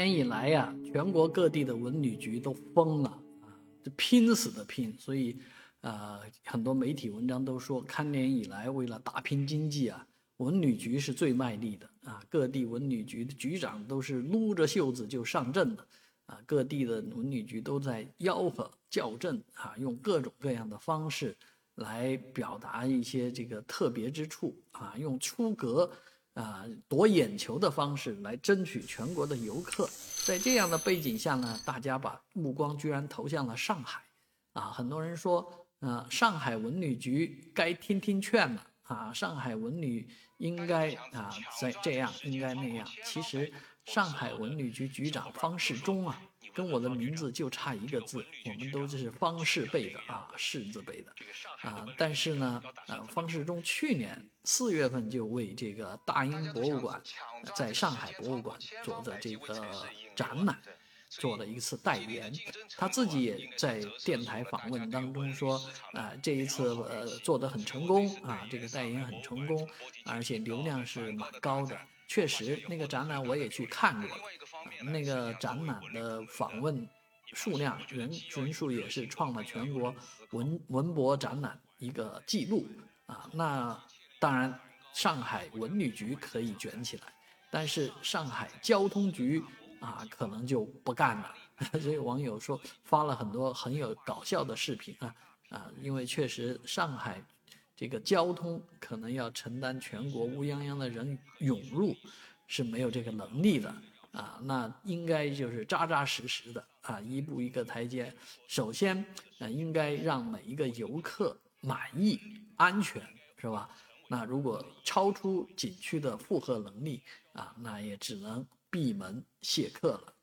年以来呀，全国各地的文旅局都疯了啊，这拼死的拼，所以，呃，很多媒体文章都说，开年以来为了打拼经济啊，文旅局是最卖力的啊，各地文旅局的局长都是撸着袖子就上阵了啊，各地的文旅局都在吆喝叫阵啊，用各种各样的方式来表达一些这个特别之处啊，用出格。啊，夺眼球的方式来争取全国的游客，在这样的背景下呢，大家把目光居然投向了上海，啊，很多人说，呃，上海文旅局该听听劝了，啊，上海文旅应该啊，在这样应该那样，其实上海文旅局局长方世忠啊。跟我的名字就差一个字，我们都是方氏辈的啊，氏字辈的啊。但是呢，呃，方世忠去年四月份就为这个大英博物馆在上海博物馆做的这个展览做了一次代言，他自己也在电台访问当中说，啊，这一次呃做得很成功啊，这个代言很成功，而且流量是蛮高的。确实，那个展览我也去看过了，那个展览的访问数量人人数也是创了全国文文博展览一个记录啊。那当然，上海文旅局可以卷起来，但是上海交通局啊可能就不干了。所以网友说发了很多很有搞笑的视频啊啊，因为确实上海。这个交通可能要承担全国乌泱泱的人涌入，是没有这个能力的啊。那应该就是扎扎实实的啊，一步一个台阶。首先，呃，应该让每一个游客满意、安全，是吧？那如果超出景区的负荷能力啊，那也只能闭门谢客了。